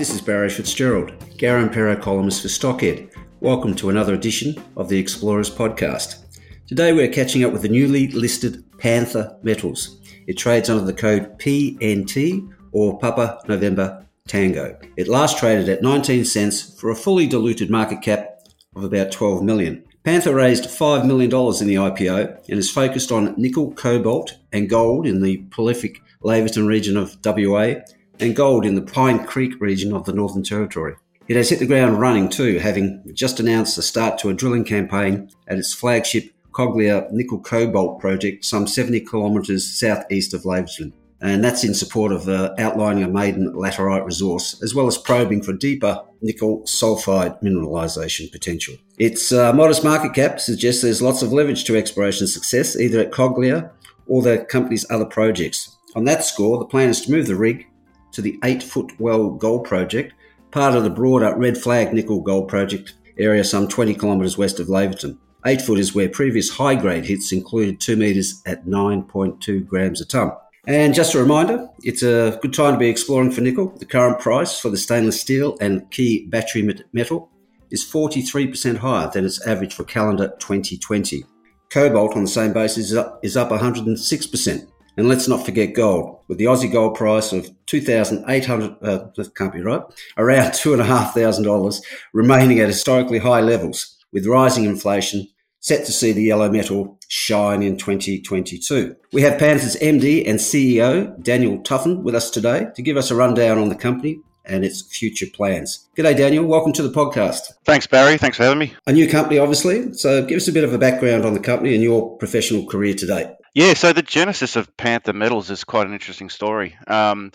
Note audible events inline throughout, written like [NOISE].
This is Barry Fitzgerald, Garimpeiro columnist for Stockhead. Welcome to another edition of the Explorers podcast. Today we're catching up with the newly listed Panther Metals. It trades under the code PNT or Papa November Tango. It last traded at 19 cents for a fully diluted market cap of about 12 million. Panther raised $5 million in the IPO and is focused on nickel, cobalt, and gold in the prolific Laverton region of WA and gold in the Pine Creek region of the Northern Territory. It has hit the ground running too, having just announced the start to a drilling campaign at its flagship Coglia nickel cobalt project, some 70 kilometres southeast of Laverton. And that's in support of uh, outlining a maiden laterite resource, as well as probing for deeper nickel sulfide mineralisation potential. Its uh, modest market cap suggests there's lots of leverage to exploration success, either at Coglia or the company's other projects. On that score, the plan is to move the rig to the Eight Foot Well Gold Project, part of the broader Red Flag Nickel Gold Project area some 20 kilometres west of Laverton. Eight foot is where previous high grade hits included 2 metres at 9.2 grams a tonne. And just a reminder, it's a good time to be exploring for nickel. The current price for the stainless steel and key battery metal is 43% higher than its average for calendar 2020. Cobalt on the same basis is up, is up 106%. And let's not forget gold, with the Aussie gold price of 2,800, uh, that can't be right, around [LAUGHS] $2,500 remaining at historically high levels, with rising inflation set to see the yellow metal shine in 2022. We have Panther's MD and CEO, Daniel Tuffin, with us today to give us a rundown on the company and its future plans. G'day, Daniel. Welcome to the podcast. Thanks, Barry. Thanks for having me. A new company, obviously. So give us a bit of a background on the company and your professional career to date. Yeah, so the genesis of Panther Metals is quite an interesting story. Um,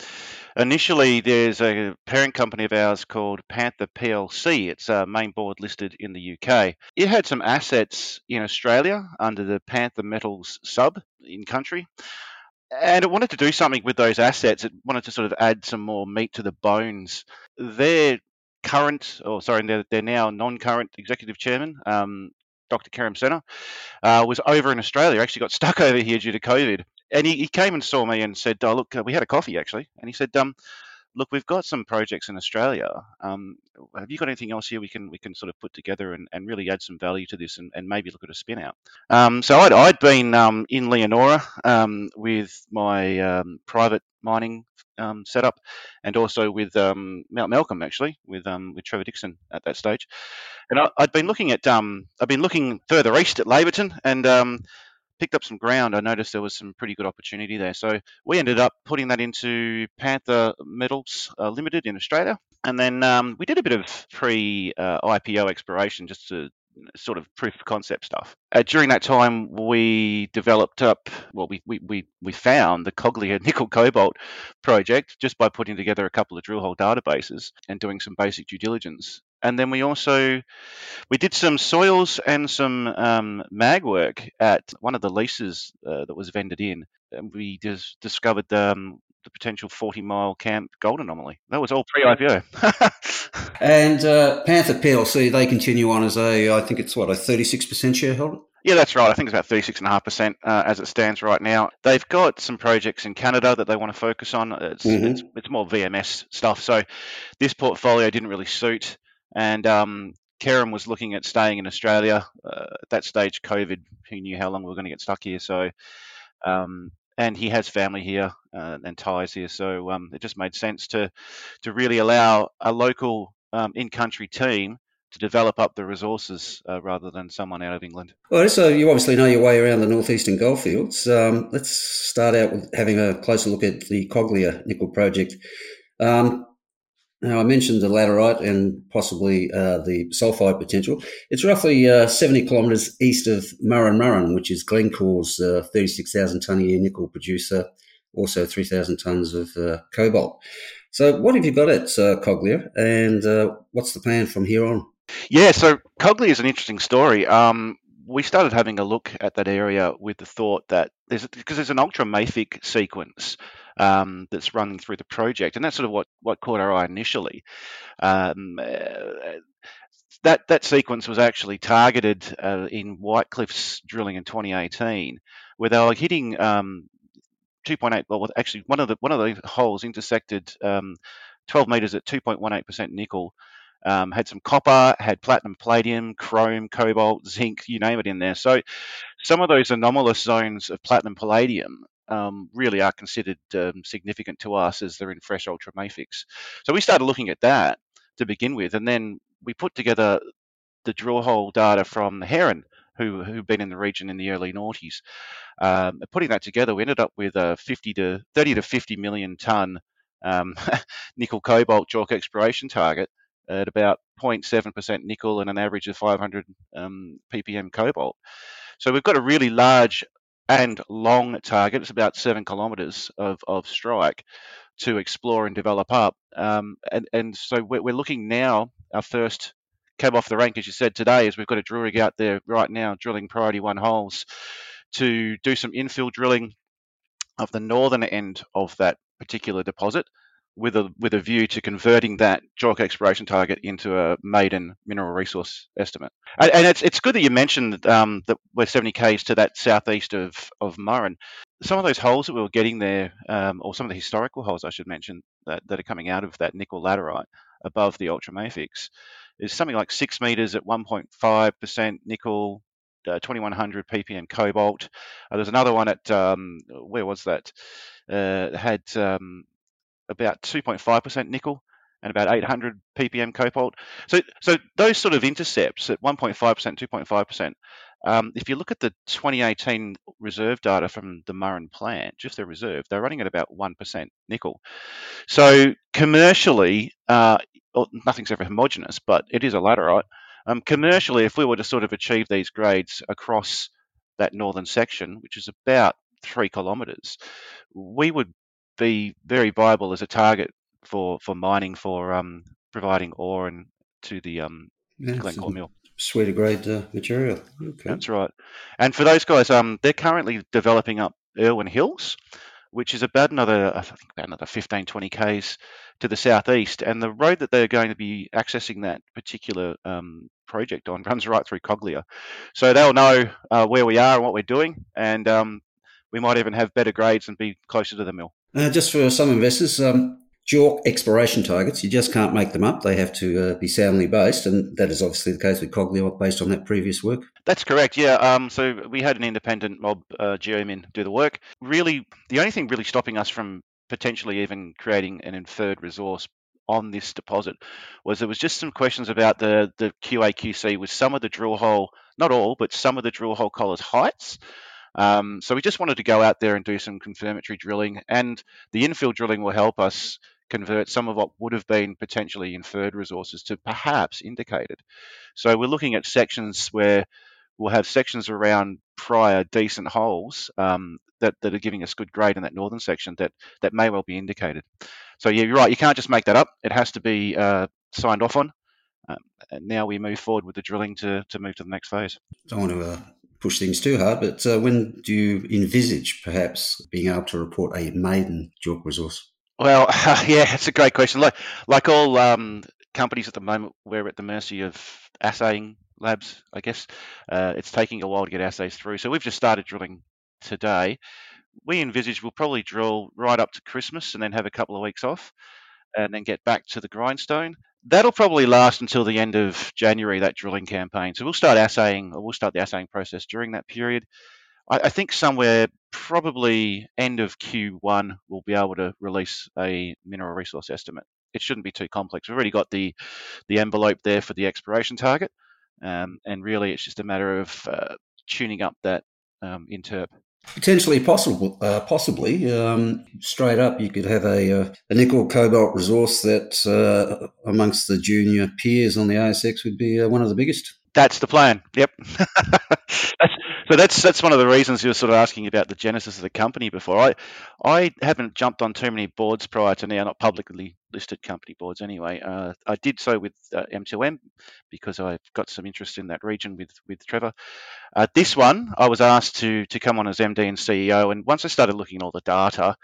initially, there's a parent company of ours called Panther PLC. It's a main board listed in the UK. It had some assets in Australia under the Panther Metals sub in country. And it wanted to do something with those assets. It wanted to sort of add some more meat to the bones. Their current, or sorry, they're, now non-current executive chairman, um, Dr. Kerim Sener, uh, was over in Australia. Actually, got stuck [LAUGHS] over here due to COVID, and he, he came and saw me and said, "Oh, look, uh, we had a coffee actually," and he said, um, "Look, we've got some projects in Australia. Um, have you got anything else here we can we can sort of put together and, and really add some value to this and, and maybe look at a spin out?" Um, so I'd, I'd been um, in Leonora um, with my um, private mining um, setup, and also with Mount Malcolm actually with with Trevor Dixon at that stage. And I, had been looking at I've been looking further east at Laverton and picked up some ground. I noticed there was some pretty good opportunity there, so we ended up putting that into Panther Metals uh, Limited in Australia, and then um, we did a bit of pre uh, IPO exploration just to sort of proof of concept stuff. Uh, during that time, we developed up, well, we, we, we, we found the Coglia [LAUGHS] nickel cobalt project just by putting together a couple of drill hole databases and doing some basic due diligence. And then we also we did some soils and some um, mag work at one of the leases uh, that was vended in. And we just discovered um, the potential 40 mile camp gold anomaly. That was all pre IPO. [LAUGHS] and uh, Panther PLC, they continue on as a, I think it's what, a 36% shareholder? Yeah, that's right. I think it's about 36.5% uh, as it stands right now. They've got some projects in Canada that they want to focus on. It's, mm-hmm. it's, it's, more VMS stuff. So this portfolio didn't really suit. And um, Kerim was looking at staying in Australia. Uh, at that stage, COVID, who knew how long we were going to get stuck here. So um, and he has family here uh, and ties here, so um, it just made sense to to really allow a local um, in-country team to develop up the resources uh, rather than someone out of England. Well, so you obviously know your way around the northeastern goldfields. Um, let's start out with having a closer look at the Coglia nickel project. Um, now, I mentioned the laterite and possibly uh, the sulfide potential. It's roughly uh, 70 kilometres east of Murrin Murrin, which is Glencore's uh, 36,000 tonne a year nickel producer, also 3,000 tonnes of uh, cobalt. So, what have you got at uh, Coglia, and uh, what's the plan from here on? Yeah, so Coglia is an interesting story. Um, we started having a look at that area with the thought that there's because there's an ultramafic sequence um, that's running through the project, and that's sort of what what caught our eye initially. Um, uh, that that sequence was actually targeted uh, in Whitecliff's drilling in 2018, where they were hitting um, 2.8. Well, actually, one of the one of the holes intersected um, 12 meters at 2.18% nickel. Um, had some copper, had platinum, palladium, chrome, cobalt, zinc, you name it in there. So, some of those anomalous zones of platinum, palladium um, really are considered um, significant to us as they're in fresh ultramafics. So we started looking at that to begin with, and then we put together the drill hole data from the Heron, who who've been in the region in the early noughties. Um, putting that together, we ended up with a 50 to 30 to 50 million ton um, [LAUGHS] nickel cobalt JORC exploration target at about 0.7% nickel and an average of 500 um, ppm cobalt. So we've got a really large and long target. It's about seven kilometres of, of strike to explore and develop up. Um, and, and so we're, we're looking now, our first cab off the rank, as you said today, is we've got a drill rig out there right now drilling priority one holes to do some infill drilling of the northern end of that particular deposit with a with a view to converting that JORC exploration target into a maiden mineral resource estimate. And, and it's it's good that you mentioned um, that we're 70 k's to that southeast of of Murrin. Some of those holes that we were getting there, um, or some of the historical holes I should mention that, that are coming out of that nickel laterite above the ultramafics, is something like six meters at 1.5% nickel, uh, 2100 ppm cobalt. Uh, there's another one at um, where was that? Uh, had um, about 2.5% nickel and about 800 ppm cobalt. So, so those sort of intercepts at 1.5%, 2.5%. Um, if you look at the 2018 reserve data from the Murrin plant, just their reserve, they're running at about 1% nickel. So commercially, uh, well, nothing's ever homogenous, but it is a laterite. Um, commercially, if we were to sort of achieve these grades across that northern section, which is about three kilometres, we would be very viable as a target for for mining for um, providing ore and to the um, yeah, Glencore mill. Sweeter grade uh, material. Okay. That's right. And for those guys, um, they're currently developing up Irwin Hills, which is about another I think about another 15, 20 k's to the southeast. And the road that they're going to be accessing that particular um, project on [LAUGHS] runs right through Coglia, so they'll know uh, where we are and what we're doing, and um, we might even have better grades and be closer to the mill. Uh, just for some investors, um, JORC exploration targets, you just can't make them up. They have to uh, be soundly based, and that is obviously the case with Coglia based on that previous work. That's correct, yeah. Um, so we had an independent mob uh, geomin do the work. Really, the only thing really stopping us from potentially even creating an inferred resource on this deposit was there was just some questions about the, the QAQC with some of the drill hole, not all, but some of the drill hole collars heights. Um, so we just wanted to go out there and do some confirmatory drilling, and the infill drilling will help us convert some of what would have been potentially inferred resources to perhaps indicated. So we're looking at sections where we'll have sections around prior decent holes um, that, that are giving us good grade in that northern section that, that may well be indicated. So yeah, you're right. You can't just make that up. It has to be uh, signed off on. Um, and now we move forward with the drilling to, to move to the next phase. Want to uh, push things too hard, but uh, when do you envisage perhaps being able to report a maiden JORC resource? Well, uh, [LAUGHS] yeah, it's a great question. Like, like all um, companies at the moment, we're at the mercy of assaying labs, I guess. Uh, it's taking a while to get assays through. So we've just started drilling today. We envisage we'll probably drill right up to Christmas and then have a couple of weeks off and then get back to the grindstone that'll probably last until the end of January, that drilling campaign. So we'll start assaying, or we'll start the assaying process during that period. I, I think somewhere probably end of Q1, we'll be able to release a mineral resource estimate. It shouldn't be too complex. We've already got the, the envelope there for the exploration target. Um, and really, it's just a matter of uh, tuning up that um, interp. Potentially possible, uh, possibly. Um, straight up, you could have a, uh, a nickel cobalt resource that, uh, amongst the junior peers on the ASX, would be uh, one of the biggest. That's the plan. Yep. [LAUGHS] that's, so that's that's one of the reasons you were sort of asking about the genesis of the company before. I I haven't jumped on too many boards prior to now, not publicly listed company boards anyway. Uh, I did so with uh, M2M because I've got some interest in that region with with Trevor. Uh, this one, I was asked to to come on as MD and CEO, and once I started looking at all the data,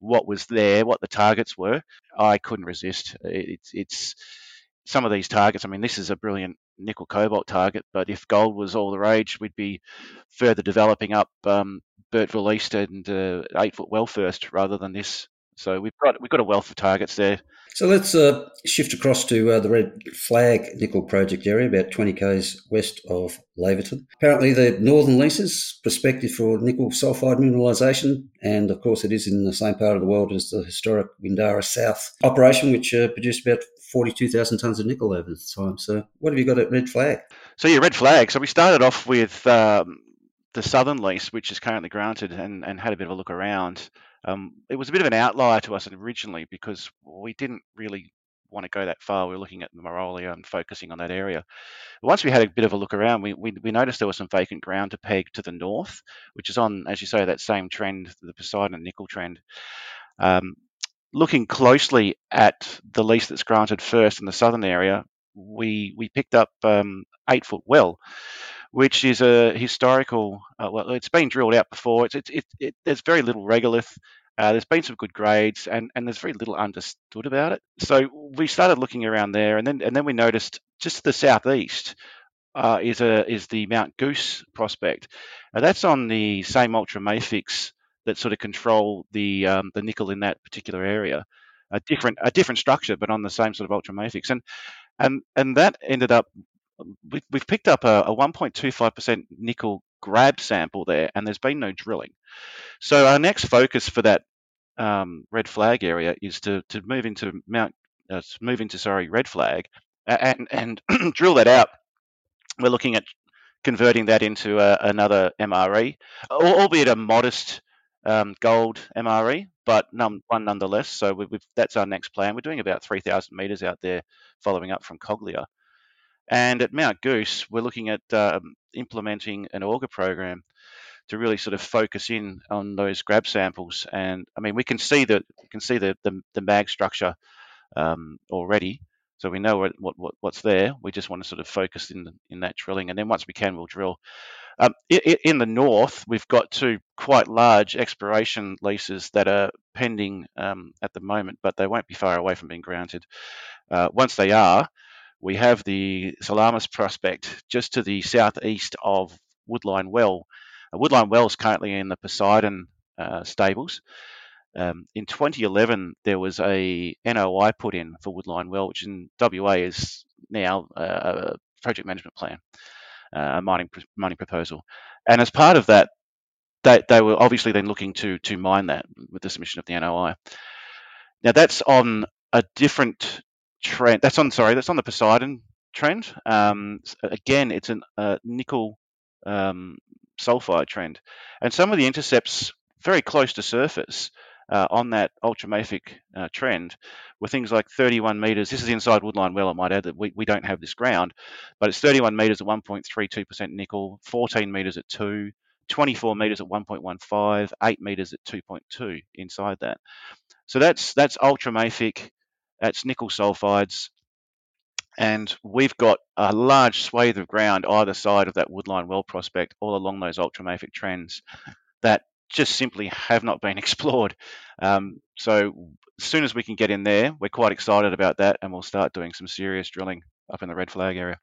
what was there, what the targets were, I couldn't resist. It's it's some of these targets. I mean, this is a brilliant nickel cobalt target, but if gold was all the rage, we'd be further developing up um, Burtville East and uh, Eight Foot Well first rather than this. So we've got we've got a wealth of targets there. So let's uh, shift across to uh, the Red Flag nickel project area, about 20 k's west of Laverton. Apparently, the northern leases prospective for nickel sulfide mineralisation, and of course, it is in the same part of the world as the historic Windarra South operation, which uh, produced about 42,000 tonnes of nickel over the time. So, what have you got at Red Flag? So, yeah, Red Flag. So, we started off with um, the southern lease, which is currently granted, and, and had a bit of a look around. Um, it was a bit of an outlier to us originally because we didn't really want to go that far. We were looking at the Merolia and focusing on that area. Once we had a bit of a look around, we, we, we, noticed there was some vacant ground to peg to the north, which is on, as you say, that same trend, the Poseidon nickel trend. Um, looking closely at the lease that's granted first in the southern area, we we picked up um, eight foot well, which is a historical. Uh, well, it's been drilled out before. It's it, it, it there's very little regolith. Uh, there's been some good grades, and, and there's very little understood about it. So we started looking around there, and then and then we noticed just to the southeast uh, is a is the Mount Goose prospect. that's on the same ultramafics that sort of control the um, the nickel in that particular area. A different a different structure, but on the same sort of ultramafics, and and and that ended up we've, we've picked up a, a 1.25% nickel grab sample there, and there's been no drilling. So our next focus for that um, red flag area is to to move into Mount uh, move into sorry red flag and and [CLEARS THROAT] drill that out. We're looking at converting that into a, another MRE, albeit a modest um, gold MRE, but none, one nonetheless. So we, that's our next plan. We're doing about 3,000 meters out there, following up from Coglia. And at Mount Goose, we're looking at um, implementing an auger program to really sort of focus in on those grab samples. And I mean, we can see that we can see the the, the mag structure um, already, so we know what, what what's there. We just want to sort of focus in in that drilling, and then once we can, we'll drill. Um, in, the north, we've got two quite large exploration leases that are pending um, at the moment, but they won't be far away from being granted. Uh, once they are, we have the Salamis prospect just to the southeast of Woodline Well. Uh, Woodline Well is currently in the Poseidon uh, stables. Um, in 2011, there was a NOI put in for Woodline Well, which in WA is now uh, a project management plan uh, mining mining proposal. And as part of that, they, they were obviously then looking to to mine that with the submission of the NOI. Now that's on a different trend. That's on sorry, that's on the Poseidon trend. Um, again, it's a uh, nickel um, sulfide trend, and some of the intercepts very close to surface uh, on that ultramafic uh, trend were things like 31 metres. This is inside Woodline Well, I might add that we, we don't have this ground, but it's 31 metres at 1.32% nickel, 14 metres at 2, 24 metres at 1.15, 8 metres at 2.2 inside that. So that's that's ultramafic, that's nickel sulfides, and we've got a large swathe of ground either side of that Woodline Well prospect, all along those ultramafic trends that just simply have not been [LAUGHS] explored. Um, so as soon as we can get in there, we're quite excited about that, and we'll start doing some serious drilling up in the red flag area.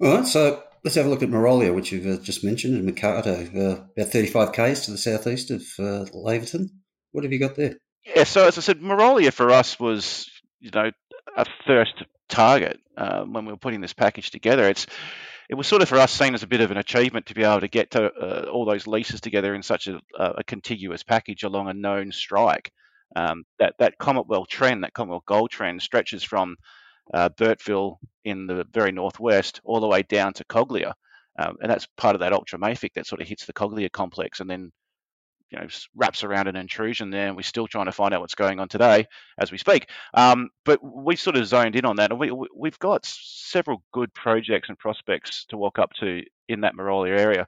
All right, so let's have a look at Merolia, which you've uh, just mentioned, and Mikado, uh, about 35 k's to the southeast of uh, Laverton. What have you got there? Yeah, so as I said, Merolia for us was, you know, a first target uh, when we were putting this package together. It's it was sort of for us seen as a bit of an achievement to be able to get to uh, all those leases together in such a, a, contiguous package along a known strike. Um, that that Commonwealth trend, that Commonwealth gold trend, stretches from uh, Burtville in the very northwest all the way down to Coglia, um, and that's part of that ultramafic that sort of hits the Coglia complex and then you know wraps around an intrusion there, and we're still trying to find out what's going on today as we speak. Um, but we sort of zoned in on that, and we, we've got several good projects and prospects to walk up to in that Merolia area.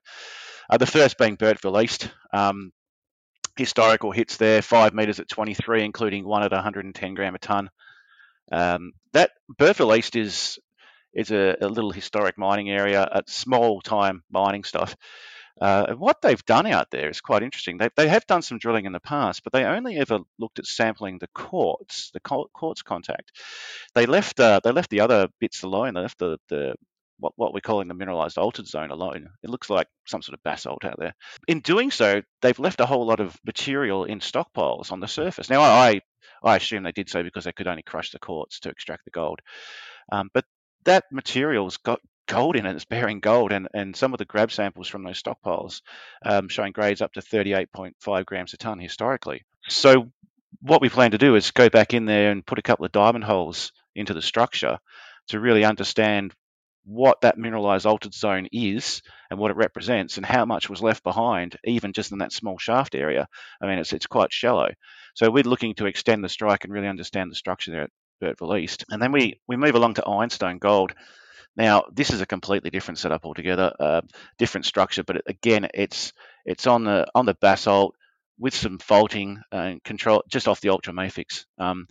Uh, the first being Burtville East. Um, historical hits there, five metres at 23, including one at 110 gram a tonne. Um, that Burtville East is is a, a, little historic mining area, at small time mining stuff. Uh, what they've done out there is quite interesting. They, they have done some drilling in the past, but they only ever looked at sampling the quartz, the quartz contact. They left uh, they left the other bits alone. They left the, the what, what we're calling the mineralized altered zone alone. It looks like some sort of basalt out there. In doing so, they've left a whole lot of material in stockpiles on the surface. Now, I I assume they did so because they could only crush the quartz to extract the gold. Um, but that material's got gold in it. It's bearing gold, and, and some of the grab samples from those stockpiles um, showing grades up to 38.5 grams a ton historically. So what we plan to do is go back in there and put a couple of diamond holes into the structure to really understand what that mineralized altered zone is and what it represents and how much was left behind even just in that small shaft area i mean it's it's quite shallow so we're looking to extend the strike and really understand the structure there at Burtville East and then we we move along to ironstone gold now, this is a completely different setup altogether, uh, different structure, but again, it's it's on the on the basalt with some faulting and control just off the ultramafics. Um,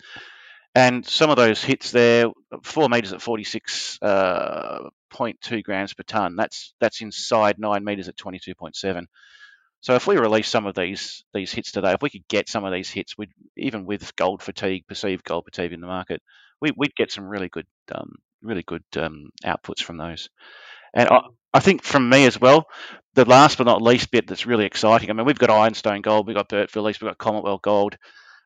and some of those hits there, four meters at 46.2 uh, grams per ton. That's that's inside nine meters at 22.7. So if we release some of these these hits today, if we could get some of these hits, we'd even with gold fatigue, perceived gold fatigue in the market, we, would get some really good um, really good um, outputs from those. And I, I, think from me as well, the last but not least bit that's really exciting. I mean, we've got Ironstone Gold, we've got Burtville East, we've got Commonwealth Gold,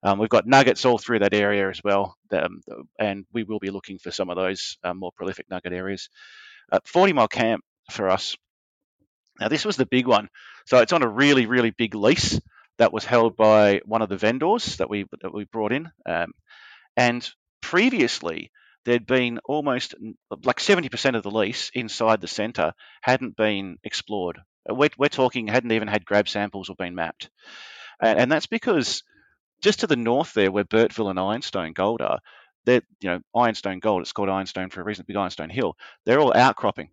um, we've got nuggets all through that area as well, um, and we will be looking for some of those um, more prolific nugget areas. Uh, 40 Mile Camp for us. Now, this was the big one. So it's on a really, really big lease that was held by one of the vendors that we that we brought in. Um, and previously, there'd been almost like 70% of the lease inside the centre hadn't been explored. Uh, we're, we're talking hadn't even had grab samples or been mapped. And, and that's because just to the north there, where Burtville and Ironstone Gold are, they're, you know, Ironstone Gold, it's called Ironstone for a reason, Big Ironstone Hill, they're all outcropping.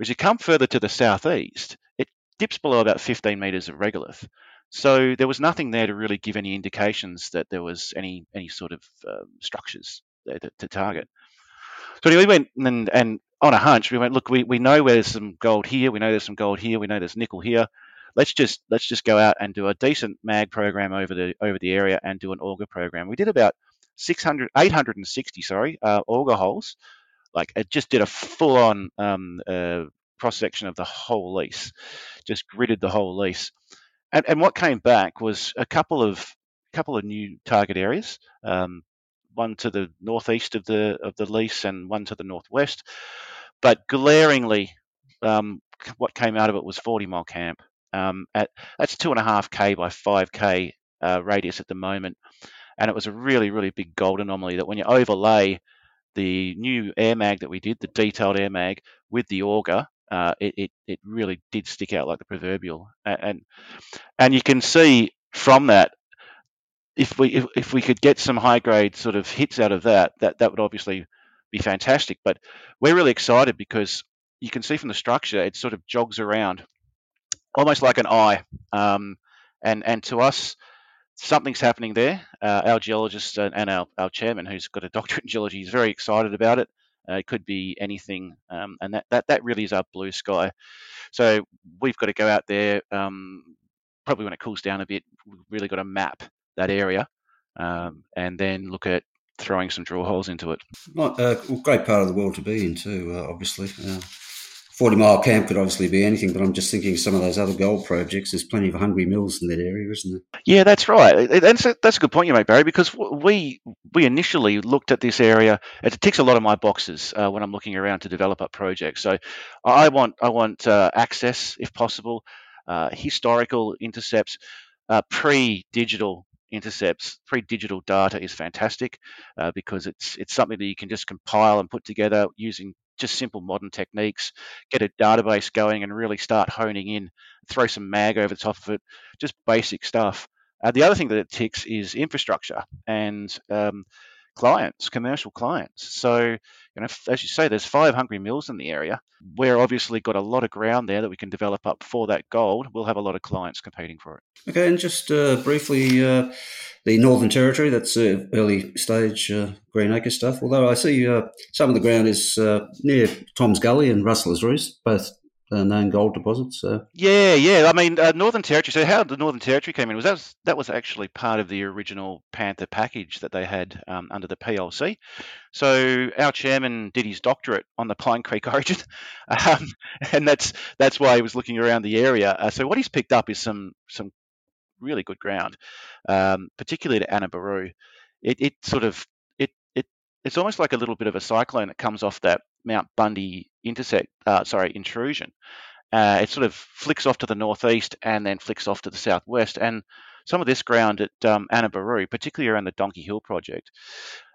As you come further to the southeast, it dips below about 15 metres of regolith. So there was nothing there to really give any indications that there was any any sort of um, structures there to, to target. So anyway, we went and, and on a hunch, we went, look, we, we know where there's some gold here, we know there's some gold here, we know there's nickel here. Let's just let's just go out and do a decent mag program over the over the area and do an auger program. We did about 600, 860, sorry, uh, auger holes. Like it just did a full on um, uh, cross section of the whole lease, just gridded the whole lease. And, and what came back was a couple of couple of new target areas. Um, one to the northeast of the of the lease and one to the northwest. But glaringly, um, what came out of it was 40 mile camp. Um, at that's two and a half k by five k uh, radius at the moment, and it was a really really big gold anomaly that when you overlay the new air mag that we did, the detailed air mag with the auger, uh, it, it, it really did stick out like the proverbial, and and you can see from that if we if, if we could get some high grade sort of hits out of that, that that would obviously be fantastic. But we're really excited because you can see from the structure it sort of jogs around, almost like an eye. Um, and and to us, something's happening there. Uh, our geologist and our, our chairman, who's got a [LAUGHS] doctorate in geology, is very excited about it. Uh, it could be anything, um, and that, that that really is our blue sky. So we've got to go out there. Um, probably when it cools down a bit, we've really got to map that area, um, and then look at throwing some drill holes into it. Not uh, great part of the world to be in too, uh, obviously. Uh, 40 mile camp could obviously be anything, but I'm just thinking some of those other gold projects, there's plenty of hungry mills in that area, isn't there? Yeah, that's right. That's a, that's a good point you make, Barry, because we we initially looked at this area. It ticks a lot of my boxes uh, when I'm looking around to develop up projects. So I want I want uh, access, if possible, uh, historical intercepts, uh, pre-digital intercepts pre-digital data is fantastic uh, because it's it's something that you can just compile and put together using just simple modern techniques get a database going and really start honing in throw some mag over the top of it, just basic stuff. Uh, the other thing that it ticks is infrastructure and um, clients, commercial clients. So, you know, as you say, there's five hungry mills in the area. We're obviously got a lot of ground there that we can develop up for that gold. We'll have a lot of clients competing for it. Okay, and just uh, briefly, uh, the Northern Territory, that's uh, early stage uh, Greenacre stuff. Although I see uh, some of the ground is uh, near Tom's Gully and Rustler's Roost, both uh, known gold deposits. So. Yeah, yeah. I mean, uh, Northern Territory. So how the Northern Territory came in was that was, that was actually part of the original Panther package that they had um, under the PLC. So our chairman did his doctorate on the Pine Creek [LAUGHS] Orogen, um, and that's that's why he was looking around the area. Uh, so what he's picked up is some some really good ground, um, particularly at Annaburroo. It, it sort of it it it's almost like a little bit of a cyclone that comes off that Mount Bundy intersect, uh, sorry, intrusion. Uh, it sort of flicks off to the northeast and then flicks off to the southwest. And some of this ground at um, Annaburroo, particularly around the Donkey Hill project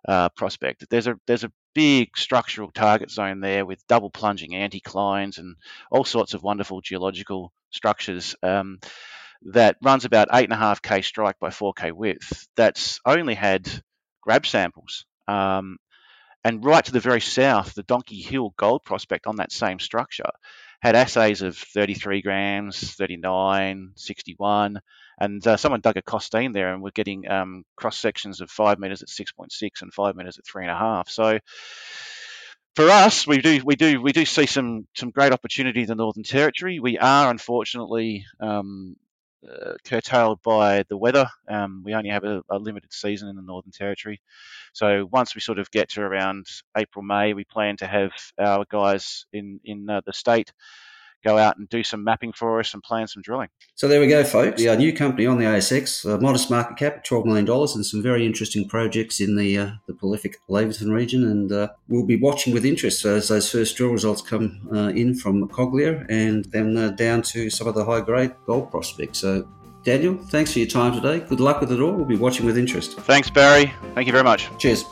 uh, prospect, there's a there's a big structural target zone there with double plunging anticlines and all sorts of wonderful geological structures. Um, that runs about eight and a half k strike by four k width. That's only had grab samples. Um, and right to the very south, the Donkey Hill gold prospect on that same structure had assays of 33 grams, 39, 61, and uh, someone dug a costean there, and we're getting um, cross sections of five meters at 6.6 and five meters at three and a half. So for us, we do we do we do see some some great opportunity in the Northern Territory. We are unfortunately um, uh, curtailed by the weather. Um, we only have a, a, limited season in the Northern Territory. So once we sort of get to around April, May, we plan to have our guys in, in uh, the state go out and do some mapping for us and plan some drilling. So there we go, folks. Our new company on the ASX, a modest market cap, $12 million, and some very interesting projects in the uh, the prolific Laverton region. And uh, we'll be watching with interest as those first drill results come uh, in from Coglia and then uh, down to some of the high grade gold prospects. So Daniel, thanks for your time today. Good luck with it all. We'll be watching with interest. Thanks, Barry. Thank you very much. Cheers.